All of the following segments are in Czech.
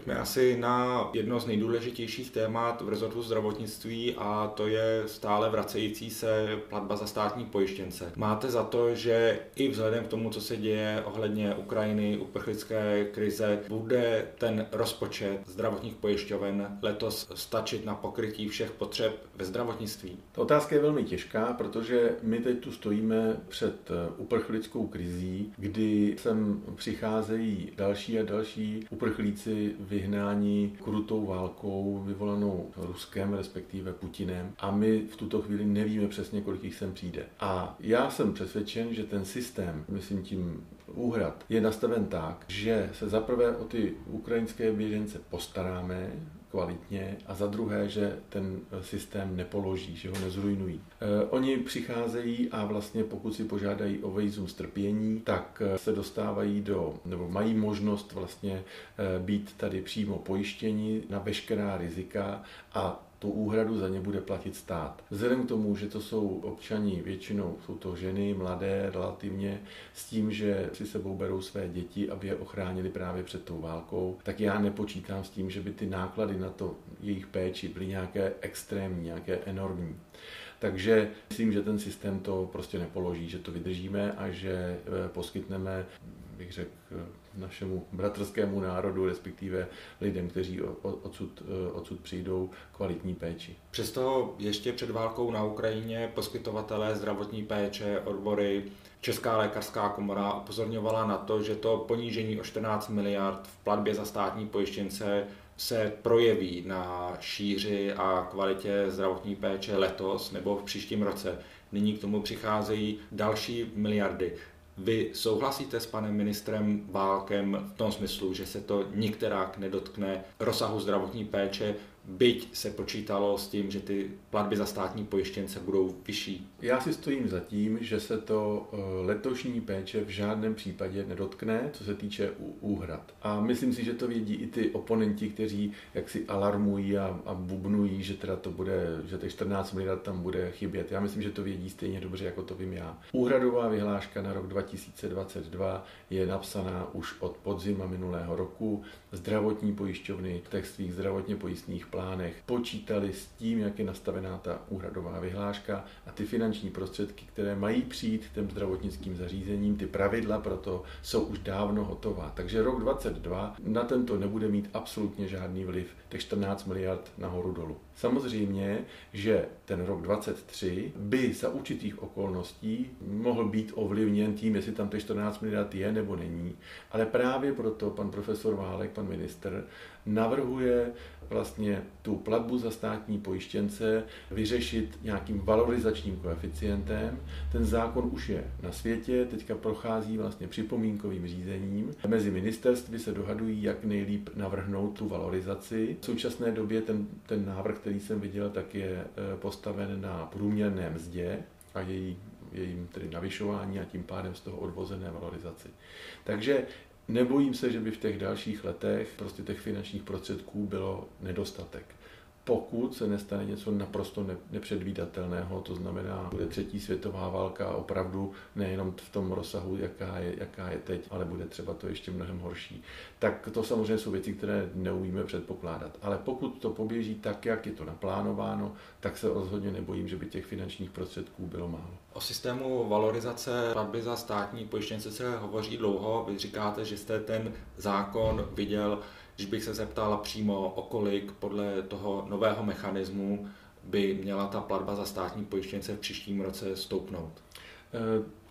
Pojďme asi na jedno z nejdůležitějších témat v rezortu zdravotnictví a to je stále vracející se platba za státní pojištěnce. Máte za to, že i vzhledem k tomu, co se děje ohledně Ukrajiny, uprchlické krize, bude ten rozpočet zdravotních pojišťoven letos stačit na pokrytí všech potřeb ve zdravotnictví? Ta otázka je velmi těžká, protože my teď tu stojíme před uprchlickou krizí, kdy sem přicházejí další a další uprchlíci vyhnání krutou válkou vyvolanou Ruskem, respektive Putinem a my v tuto chvíli nevíme přesně, kolik jich sem přijde. A já jsem přesvědčen, že ten systém, myslím tím úhrad, je nastaven tak, že se zaprvé o ty ukrajinské běžence postaráme, kvalitně a za druhé, že ten systém nepoloží, že ho nezrujnují. E, oni přicházejí a vlastně pokud si požádají o vejzum strpění, tak e, se dostávají do, nebo mají možnost vlastně být tady přímo pojištěni na veškerá rizika a tu úhradu za ně bude platit stát. Vzhledem k tomu, že to jsou občani, většinou jsou to ženy, mladé relativně, s tím, že si sebou berou své děti, aby je ochránili právě před tou válkou, tak já nepočítám s tím, že by ty náklady na to jejich péči byly nějaké extrémní, nějaké enormní. Takže myslím, že ten systém to prostě nepoloží, že to vydržíme a že eh, poskytneme, bych řekl, našemu bratrskému národu, respektive lidem, kteří odsud, eh, odsud přijdou, kvalitní péči. Přesto ještě před válkou na Ukrajině poskytovatelé zdravotní péče, odbory, Česká lékařská komora upozorňovala na to, že to ponížení o 14 miliard v platbě za státní pojištěnce se projeví na šíři a kvalitě zdravotní péče letos nebo v příštím roce. Nyní k tomu přicházejí další miliardy. Vy souhlasíte s panem ministrem Válkem v tom smyslu, že se to nikterak nedotkne rozsahu zdravotní péče, byť se počítalo s tím, že ty platby za státní pojištěnce budou vyšší? Já si stojím za tím, že se to eh, letošní péče v žádném případě nedotkne, co se týče úhrad. A myslím si, že to vědí i ty oponenti, kteří jaksi alarmují a, a bubnují, že teda to bude, že těch 14 miliard tam bude chybět. Já myslím, že to vědí stejně dobře, jako to vím já. Úhradová vyhláška na rok 2022 je napsaná už od podzima minulého roku. Zdravotní pojišťovny v těch svých zdravotně pojistných plánech počítali s tím, jak je nastavená ta úhradová vyhláška a ty finanční prostředky, které mají přijít těm zdravotnickým zařízením, ty pravidla pro to jsou už dávno hotová. Takže rok 2022 na tento nebude mít absolutně žádný vliv, těch 14 miliard nahoru dolů. Samozřejmě, že ten rok 23 by za určitých okolností mohl být ovlivněn tím, jestli tam těch 14 miliard je nebo není, ale právě proto pan profesor Válek, pan minister, navrhuje vlastně tu platbu za státní pojištěnce vyřešit nějakým valorizačním koeficientem. Ten zákon už je na světě, teďka prochází vlastně připomínkovým řízením. Mezi ministerstvy se dohadují, jak nejlíp navrhnout tu valorizaci. V současné době ten, ten návrh, který jsem viděl, tak je eh, postaven na průměrné mzdě a její jejím tedy navyšování a tím pádem z toho odvozené valorizaci. Takže nebojím se, že by v těch dalších letech prostě těch finančních prostředků bylo nedostatek pokud se nestane něco naprosto nepředvídatelného, to znamená, bude třetí světová válka opravdu nejenom v tom rozsahu, jaká je, jaká je teď, ale bude třeba to ještě mnohem horší. Tak to samozřejmě jsou věci, které neumíme předpokládat. Ale pokud to poběží tak, jak je to naplánováno, tak se rozhodně nebojím, že by těch finančních prostředků bylo málo. O systému valorizace platby za státní pojištěnce se hovoří dlouho. Vy říkáte, že jste ten zákon viděl když bych se zeptal přímo, o kolik podle toho nového mechanismu by měla ta platba za státní pojištěnce v příštím roce stoupnout?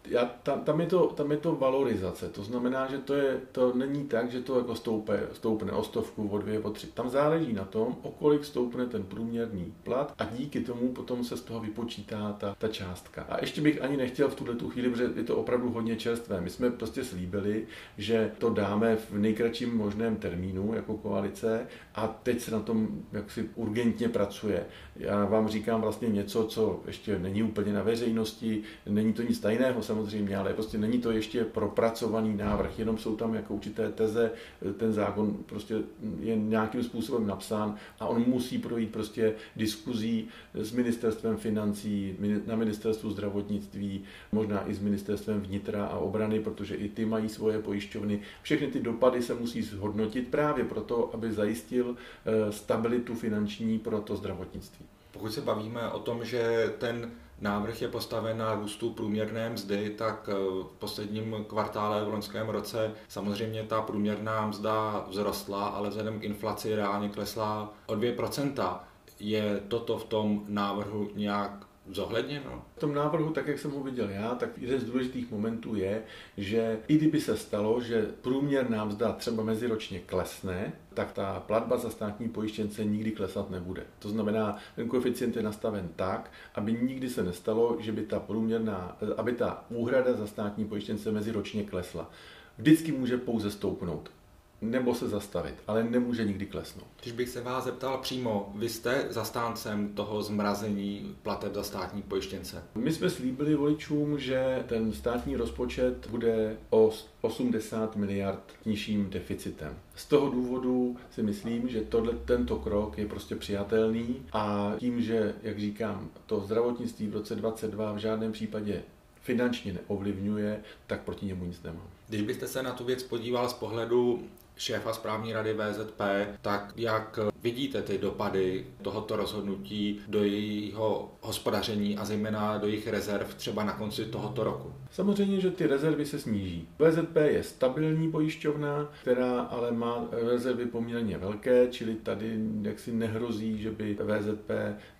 Já, tam, tam, je to, tam je to valorizace, to znamená, že to, je, to není tak, že to jako stoupe, stoupne o stovku, o dvě, o tři. Tam záleží na tom, o kolik stoupne ten průměrný plat a díky tomu potom se z toho vypočítá ta, ta částka. A ještě bych ani nechtěl v tuhle tu chvíli, protože je to opravdu hodně čerstvé. My jsme prostě slíbili, že to dáme v nejkratším možném termínu jako koalice a teď se na tom jaksi urgentně pracuje. Já vám říkám vlastně něco, co ještě není úplně na veřejnosti, není to nic tajného samozřejmě, ale prostě není to ještě propracovaný návrh, jenom jsou tam jako určité teze, ten zákon prostě je nějakým způsobem napsán a on musí projít prostě diskuzí s ministerstvem financí, na ministerstvu zdravotnictví, možná i s ministerstvem vnitra a obrany, protože i ty mají svoje pojišťovny. Všechny ty dopady se musí zhodnotit právě proto, aby zajistil eh, stabilitu finanční pro to zdravotnictví. Pokud se bavíme o tom, že ten návrh je postaven na růstu průměrné mzdy, tak eh, v posledním kvartále v loňském roce samozřejmě ta průměrná mzda vzrostla, ale vzhledem k inflaci reálně klesla o 2%. Je toto v tom návrhu nějak zohledněno? V tom návrhu, tak jak jsem ho viděl já, tak jeden z důležitých momentů je, že i kdyby se stalo, že průměrná mzda třeba meziročně klesne, tak ta platba za státní pojištěnce nikdy klesat nebude. To znamená, ten koeficient je nastaven tak, aby nikdy se nestalo, že by ta průměrná, aby ta úhrada za státní pojištěnce meziročně klesla. Vždycky může pouze stoupnout nebo se zastavit, ale nemůže nikdy klesnout. Když bych se vás zeptal přímo, vy jste zastáncem toho zmrazení plateb za státní pojištěnce? My jsme slíbili voličům, že ten státní rozpočet bude o 80 miliard nižším deficitem. Z toho důvodu si myslím, že tohle, tento krok je prostě přijatelný a tím, že, jak říkám, to zdravotnictví v roce 2022 v žádném případě finančně neovlivňuje, tak proti němu nic nemám. Když byste se na tu věc podíval z pohledu šéfa správní rady VZP, tak jak vidíte ty dopady tohoto rozhodnutí do jejího hospodaření a zejména do jejich rezerv třeba na konci tohoto roku? Samozřejmě, že ty rezervy se sníží. VZP je stabilní pojišťovna, která ale má rezervy poměrně velké, čili tady jaksi nehrozí, že by VZP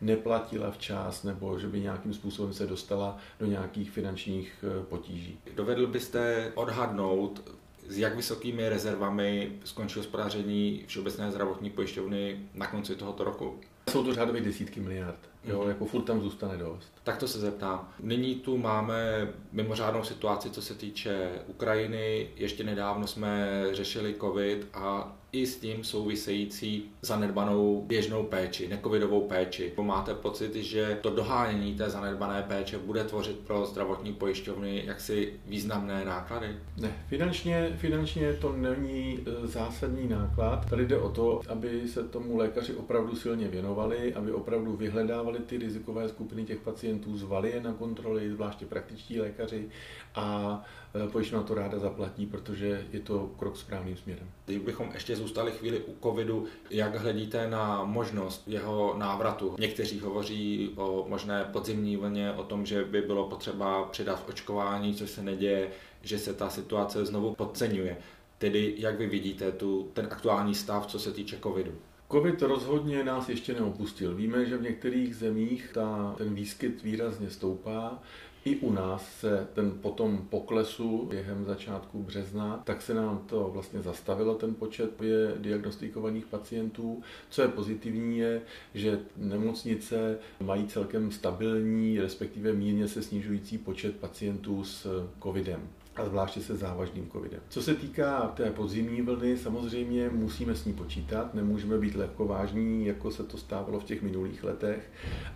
neplatila včas nebo že by nějakým způsobem se dostala do nějakých finančních eh, potíží. Dovedl byste odhadnout, s jak vysokými rezervami skončilo hospodaření Všeobecné zdravotní pojišťovny na konci tohoto roku? Jsou to řádově desítky miliard. Jo, mm. jako furt tam zůstane dost. Tak to se zeptám. Nyní tu máme mimořádnou situaci, co se týče Ukrajiny. Ještě nedávno jsme řešili covid a i s tím související zanedbanou běžnou péči, necovidovou péči. Máte pocit, že to dohánění té zanedbané péče bude tvořit pro zdravotní pojišťovny jaksi významné náklady? Ne, finančně, finančně to není e, zásadní náklad. Tady jde o to, aby se tomu lékaři opravdu silně věnovali, aby opravdu vyhledávali ty rizikové skupiny těch pacientů, zvali je na kontroly, zvláště praktičtí lékaři a e, pojišťovna to ráda zaplatí, protože je to krok správným směrem. Kdybychom ještě zůstali chvíli u covidu, jak hledíte na možnost jeho návratu? Někteří hovoří o možné podzimní vlně, o tom, že by bylo potřeba přidat očkování, což se neděje, že se ta situace znovu podceňuje. Tedy jak vy vidíte tu, ten aktuální stav, co se týče covidu? Covid rozhodně nás ještě neopustil. Víme, že v některých zemích ta, ten výskyt výrazně stoupá. I u nás se ten potom poklesu během začátku března, tak se nám to vlastně zastavilo, ten počet je diagnostikovaných pacientů. Co je pozitivní je, že nemocnice mají celkem stabilní, respektive mírně se snižující počet pacientů s covidem a zvláště se závažným covidem. Co se týká té podzimní vlny, samozřejmě musíme s ní počítat, nemůžeme být lehkovážní, jako se to stávalo v těch minulých letech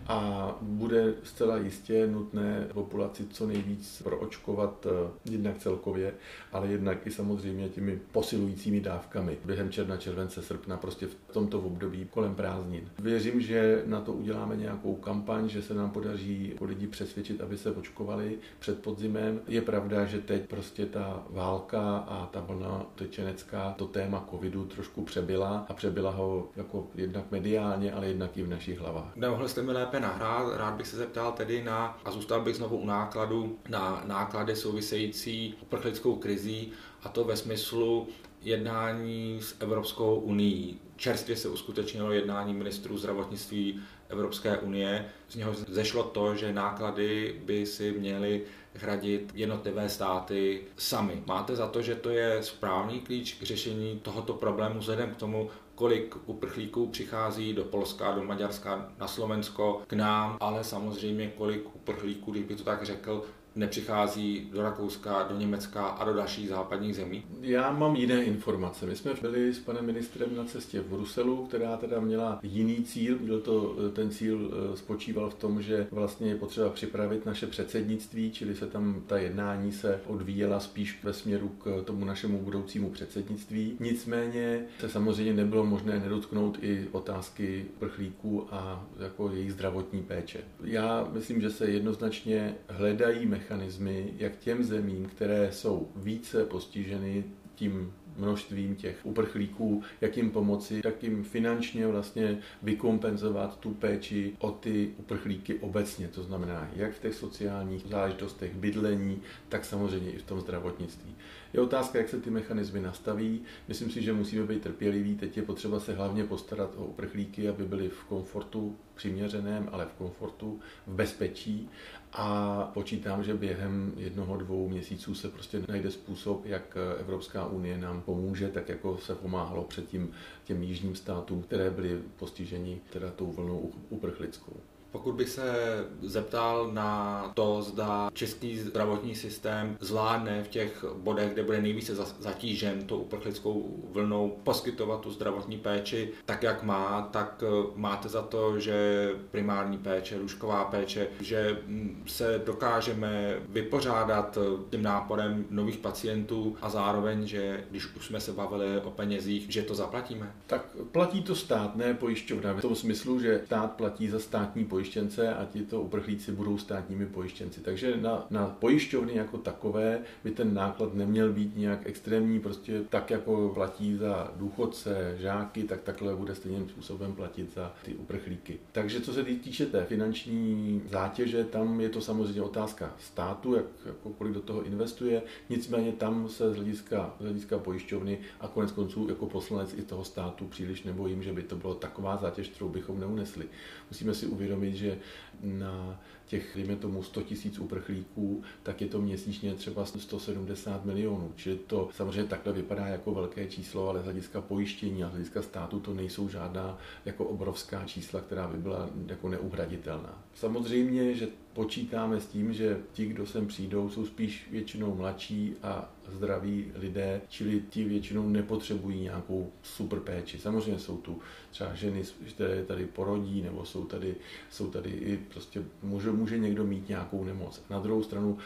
a bude zcela jistě nutné populaci co nejvíc proočkovat eh, jednak celkově, ale jednak i samozřejmě těmi posilujícími dávkami během června, července, srpna, prostě v tomto období kolem prázdnin. Věřím, že na to uděláme nějakou kampaň, že se nám podaří lidi přesvědčit, aby se očkovali před podzimem. Je pravda, že teď prostě ta válka a ta vlna tečenecká to téma covidu trošku přebyla a přebyla ho jako jednak mediálně, ale jednak i v našich hlavách. Nemohli jste mi lépe nahrát, rád bych se zeptal tedy na, a zůstal bych znovu u nákladu, na náklady související uprchlickou krizí a to ve smyslu jednání s Evropskou unii. Čerstvě se uskutečnilo jednání ministrů zdravotnictví Evropské unie. Z něho zešlo to, že náklady by si měly hradit jednotlivé státy sami. Máte za to, že to je správný klíč k řešení tohoto problému vzhledem k tomu, kolik uprchlíků přichází do Polska, do Maďarska, na Slovensko, k nám, ale samozřejmě kolik uprchlíků, kdyby to tak řekl, nepřichází do Rakouska, do Německa a do dalších západních zemí? Já mám jiné informace. My jsme byli s panem ministrem na cestě v Bruselu, která teda měla jiný cíl. Byl to, ten cíl eh, spočíval v tom, že vlastně je potřeba připravit naše předsednictví, čili se tam ta jednání se odvíjela spíš ve směru k tomu našemu budoucímu předsednictví. Nicméně se samozřejmě nebylo možné nedotknout i otázky prchlíků a jako jejich zdravotní péče. Já myslím, že se jednoznačně hledají mechanismy, jak těm zemím, které jsou více postiženy tím množstvím těch uprchlíků, jak jim pomoci, jak jim finančně vlastně vykompenzovat tu péči o ty uprchlíky obecně. To znamená, jak v těch sociálních záležitostech bydlení, tak samozřejmě i v tom zdravotnictví. Je otázka, jak se ty mechanismy nastaví. Myslím si, že musíme být trpěliví. Teď je potřeba se hlavně postarat o uprchlíky, aby byli v komfortu přiměřeném, ale v komfortu, v bezpečí a počítám, že během jednoho, dvou měsíců se prostě najde způsob, jak Evropská unie nám pomůže, tak jako se pomáhalo předtím těm jižním státům, které byly postiženi teda tou vlnou uprchlickou. Pokud bych se zeptal na to, zda český zdravotní systém zvládne v těch bodech, kde bude nejvíce zatížen tou uprchlickou vlnou, poskytovat tu zdravotní péči tak, jak má, tak eh, máte za to, že primární péče, lůžková péče, že mm, se dokážeme vypořádat eh, tím náporem nových pacientů a zároveň, že když už jsme se bavili o penězích, že to zaplatíme? Tak platí to stát, ne pojišťovna. V tom smyslu, že stát platí za státní pojištění pojištěnce a tito uprchlíci budou státními pojištěnci. Takže na, na pojišťovny jako takové by ten náklad neměl být nějak extrémní, prostě tak jako platí za důchodce, žáky, tak takhle bude stejným způsobem platit za ty uprchlíky. Takže co se týče té finanční zátěže, tam je to samozřejmě otázka státu, jak, jako kolik do toho investuje, nicméně tam se z hlediska, z hlediska pojišťovny a konec konců jako poslanec i toho státu příliš nebojím, že by to bylo taková zátěž, kterou bychom neunesli. Musíme si uvědomit, že na těch, dejme tomu, 100 tisíc uprchlíků, tak je to měsíčně třeba 170 milionů. Čili to samozřejmě takhle vypadá jako velké číslo, ale z hlediska pojištění a z hlediska státu to nejsou žádná jako obrovská čísla, která by byla jako neuhraditelná. Samozřejmě, že počítáme s tím, že ti, kdo sem přijdou, jsou spíš většinou mladší a zdraví lidé, čili ti většinou nepotřebují nějakou super péči. Samozřejmě jsou tu třeba ženy, které tady porodí, nebo jsou tady, jsou tady i prostě, může, může někdo mít nějakou nemoc. Na druhou stranu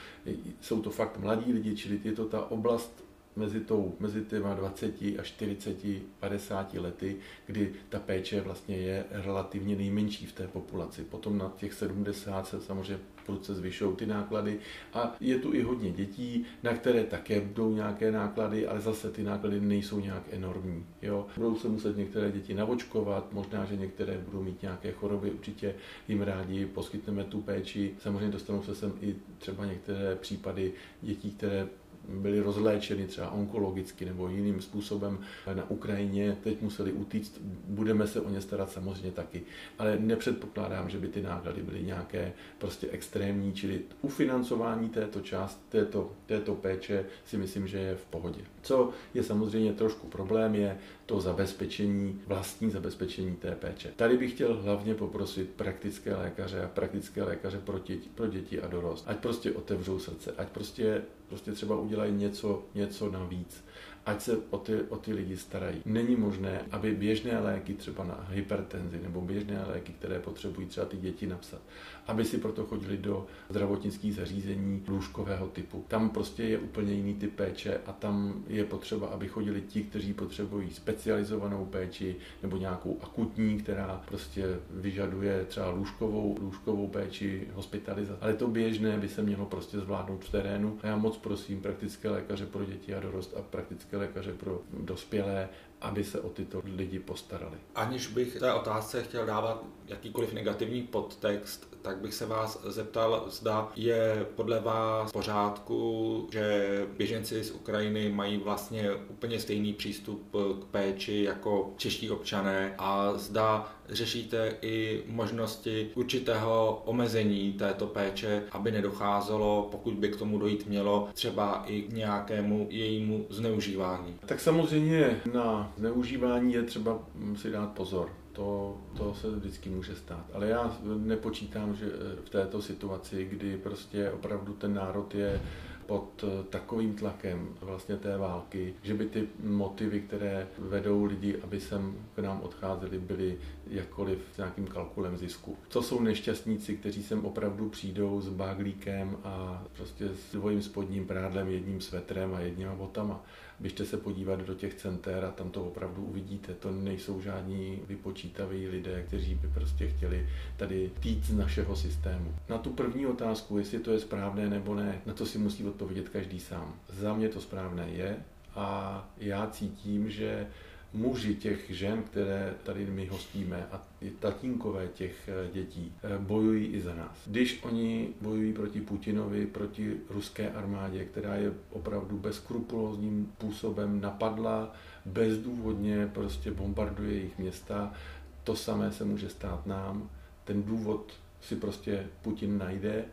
jsou to fakt mladí lidi, čili je to ta oblast mezi, tou, mezi těma 20 a 40, 50 lety, kdy ta péče vlastně je relativně nejmenší v té populaci. Potom na těch 70 se samozřejmě prudce zvyšují ty náklady a je tu i hodně dětí, na které také budou nějaké náklady, ale zase ty náklady nejsou nějak enormní. Jo? Budou se muset některé děti navočkovat, možná, že některé budou mít nějaké choroby, určitě jim rádi poskytneme tu péči. Samozřejmě dostanou se sem i třeba některé případy dětí, které byli rozléčeny třeba onkologicky nebo jiným způsobem na Ukrajině, teď museli utíct, budeme se o ně starat samozřejmě taky. Ale nepředpokládám, že by ty náklady byly nějaké prostě extrémní, čili ufinancování této část, této, této péče si myslím, že je v pohodě. Co je samozřejmě trošku problém, je to zabezpečení, vlastní zabezpečení té péče. Tady bych chtěl hlavně poprosit praktické lékaře a praktické lékaře pro děti, pro děti a dorost, ať prostě otevřou srdce, ať prostě, prostě třeba udělají něco, něco navíc ať se o ty, o ty lidi starají. Není možné, aby běžné léky třeba na hypertenzi nebo běžné léky, které potřebují třeba ty děti napsat, aby si proto chodili do zdravotnických zařízení lůžkového typu. Tam prostě je úplně jiný typ péče a tam je potřeba, aby chodili ti, kteří potřebují specializovanou péči nebo nějakou akutní, která prostě vyžaduje třeba lůžkovou, lůžkovou péči, hospitalizaci. Ale to běžné by se mělo prostě zvládnout v terénu. A já moc prosím praktické lékaře pro děti a dorost a praktické lékaře pro dospělé, aby se o tyto lidi postarali. Aniž bych té otázce chtěl dávat jakýkoliv negativní podtext, tak bych se vás zeptal, zda je podle vás pořádku, že běženci z Ukrajiny mají vlastně úplně stejný přístup k péči jako čeští občané a zda řešíte i možnosti určitého omezení této péče, aby nedocházelo, pokud by k tomu dojít mělo, třeba i k nějakému jejímu zneužívání. Tak samozřejmě na zneužívání je třeba si dát pozor To, to se vždycky může stát. Ale já nepočítám, že v této situaci, kdy prostě opravdu ten národ je pod eh, takovým tlakem vlastně té války, že by ty motivy, které vedou lidi, aby sem k nám odcházeli, byly jakkoliv s nějakým kalkulem zisku. Co jsou nešťastníci, kteří sem opravdu přijdou s báglíkem a prostě s dvojím spodním prádlem, jedním svetrem a jedněma botama. Běžte se podívat do těch center a tam to opravdu uvidíte. To nejsou žádní vypočítaví lidé, kteří by prostě chtěli tady týt z našeho systému. Na tu první otázku, jestli to je správné nebo ne, na to si musí odpovědět každý sám. Za mě to správné je a já cítím, že muži těch žen, které tady my hostíme a tatínkové těch eh, dětí eh, bojují i za nás. Když oni bojují proti Putinovi, proti ruské armádě, která je opravdu bezkrupulózním způsobem napadla, bezdůvodně prostě bombarduje jejich města, to samé se může stát nám. Ten důvod si prostě Putin najde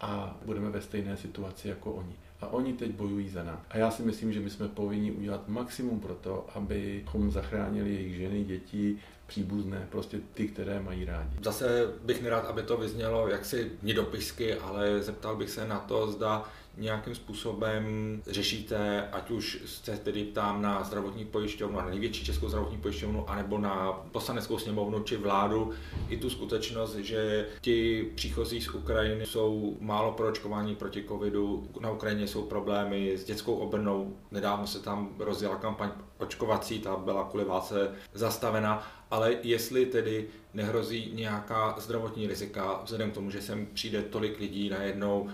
a budeme ve stejné situaci jako oni a oni teď bojují za nás. A já si myslím, že my jsme povinni udělat maximum pro to, abychom zachránili jejich ženy, děti, příbuzné, prostě ty, které mají rádi. Zase bych nerad, aby to vyznělo jaksi nidopisky, ale zeptal bych se na to, zda nějakým způsobem řešíte, ať už se tedy ptám na zdravotní pojišťovnu, na největší českou zdravotní pojišťovnu, anebo na poslaneckou sněmovnu či vládu, i tu skutečnost, že ti příchozí z Ukrajiny jsou málo proočkováni proti covidu, na Ukrajině jsou problémy s dětskou obrnou, nedávno se tam rozjela kampaň očkovací, ta byla kvůli válce zastavena, ale jestli tedy nehrozí nějaká zdravotní rizika, vzhledem k tomu, že sem přijde tolik lidí najednou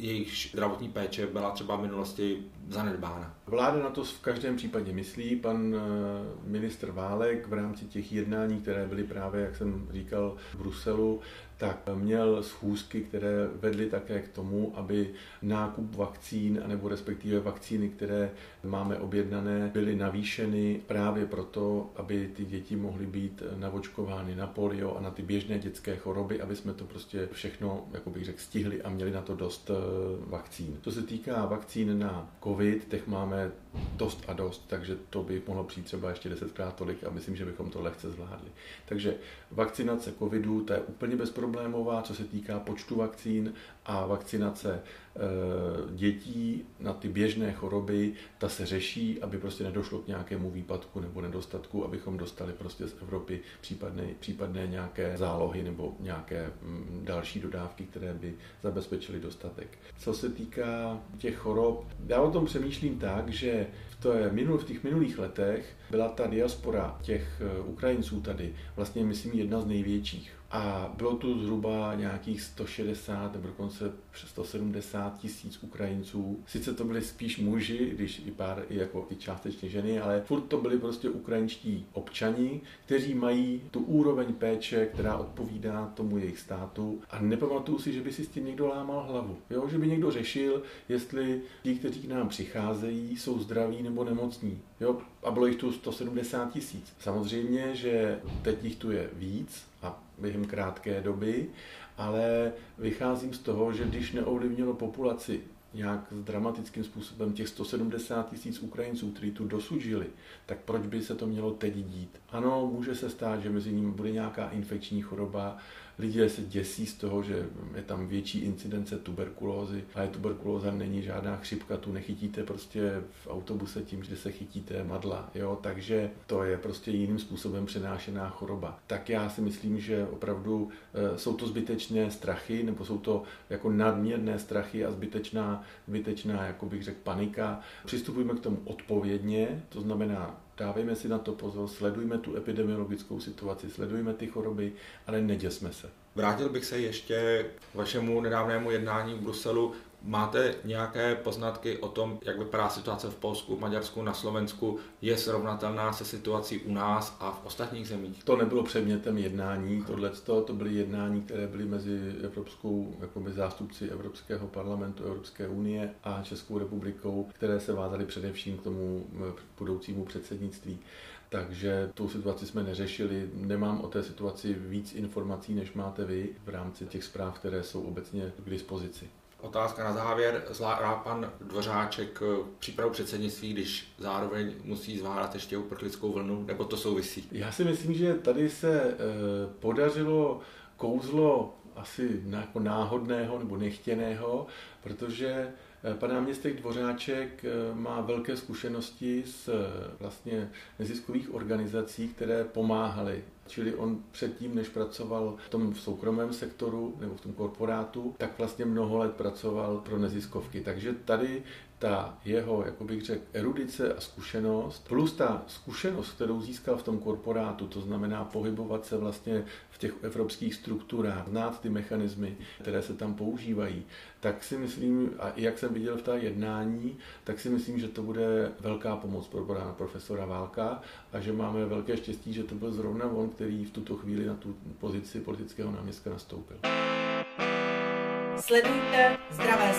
jejich zdravotní péče byla třeba v minulosti zanedbána. Vláda na to v každém případě myslí. Pan eh, ministr Válek v rámci těch jednání, které byly právě, jak jsem říkal, v Bruselu, tak měl schůzky, které vedly také k tomu, aby nákup vakcín, anebo respektive vakcíny, které máme objednané, byly navýšeny právě proto, aby ty děti mohly být navočkovány na polio a na ty běžné dětské choroby, aby jsme to prostě všechno, jako bych řekl, stihli a měli na to dost eh, vakcín. Co se týká vakcín na COVID, těch máme dost a dost, takže to by mohlo přijít třeba ještě desetkrát tolik a myslím, že bychom to lehce zvládli. Takže vakcinace covidu, to je úplně bezproblémová, co se týká počtu vakcín a vakcinace e, dětí na ty běžné choroby, ta se řeší, aby prostě nedošlo k nějakému výpadku nebo nedostatku, abychom dostali prostě z Evropy případné, případné nějaké zálohy nebo nějaké mm, další dodávky, které by zabezpečily dostatek. Co se týká těch chorob, já o tom přemýšlím tak, že v, té, minul, v těch minulých letech byla ta diaspora těch e, Ukrajinců tady vlastně, myslím, jedna z největších. A bylo tu zhruba nějakých 160 nebo dokonce 170 tisíc Ukrajinců. Sice to byli spíš muži, když i pár i jako i částečně ženy, ale furt to byli prostě ukrajinští občani, kteří mají tu úroveň péče, která odpovídá tomu jejich státu. A nepamatuju si, že by si s tím někdo lámal hlavu. Jo? Že by někdo řešil, jestli ti, kteří k nám přicházejí, jsou zdraví nebo nemocní. Jo? A bylo jich tu 170 tisíc. Samozřejmě, že teď jich tu je víc a během krátké doby, ale vycházím z toho, že když neovlivnilo populaci nějak dramatickým způsobem těch 170 tisíc Ukrajinců, kteří tu dosud žili, tak proč by se to mělo teď dít? Ano, může se stát, že mezi nimi bude nějaká infekční choroba, lidé se děsí z toho, že je tam větší incidence tuberkulózy, ale tuberkulóza není žádná chřipka, tu nechytíte prostě v autobuse tím, že se chytíte madla, jo, takže to je prostě jiným způsobem přenášená choroba. Tak já si myslím, že opravdu e, jsou to zbytečné strachy, nebo jsou to jako nadměrné strachy a zbytečná, zbytečná, jako bych řekl, panika. Přistupujeme k tomu odpovědně, to znamená dávejme si na to pozor, sledujme tu epidemiologickou situaci, sledujme ty choroby, ale neděsme se. Vrátil bych se ještě k vašemu nedávnému jednání v Bruselu. Máte nějaké poznatky o tom, jak vypadá situace v Polsku, Maďarsku, na Slovensku? Je srovnatelná se situací u nás a v ostatních zemích? To nebylo předmětem jednání. Tohle to byly jednání, které byly mezi Evropskou, jakoby zástupci Evropského parlamentu, Evropské unie a Českou republikou, které se vázaly především k tomu budoucímu předsednictví takže tu situaci jsme neřešili. Nemám o té situaci víc informací, než máte vy v rámci těch zpráv, které jsou obecně k dispozici. Otázka na závěr. Zvládá pan Dvořáček eh, přípravu předsednictví, když zároveň musí zvládat ještě uprchlickou vlnu, nebo to souvisí? Já si myslím, že tady se eh, podařilo kouzlo asi jako náhodného nebo nechtěného, protože Eh, pan náměstek Dvořáček má velké zkušenosti s vlastně neziskových organizací, které pomáhaly Čili on předtím, než pracoval v tom soukromém sektoru nebo v tom korporátu, tak vlastně mnoho let pracoval pro neziskovky. Takže tady ta jeho, jak bych řekl, erudice a zkušenost, plus ta zkušenost, kterou získal v tom korporátu, to znamená pohybovat se vlastně v těch evropských strukturách, znát ty mechanismy, které se tam používají, tak si myslím, a jak jsem viděl v té jednání, tak si myslím, že to bude velká pomoc pro pana profesora Válka a že máme velké štěstí, že to byl zrovna on, který v tuto chvíli na tu pozici politického náměstka nastoupil. Sledujte zdravé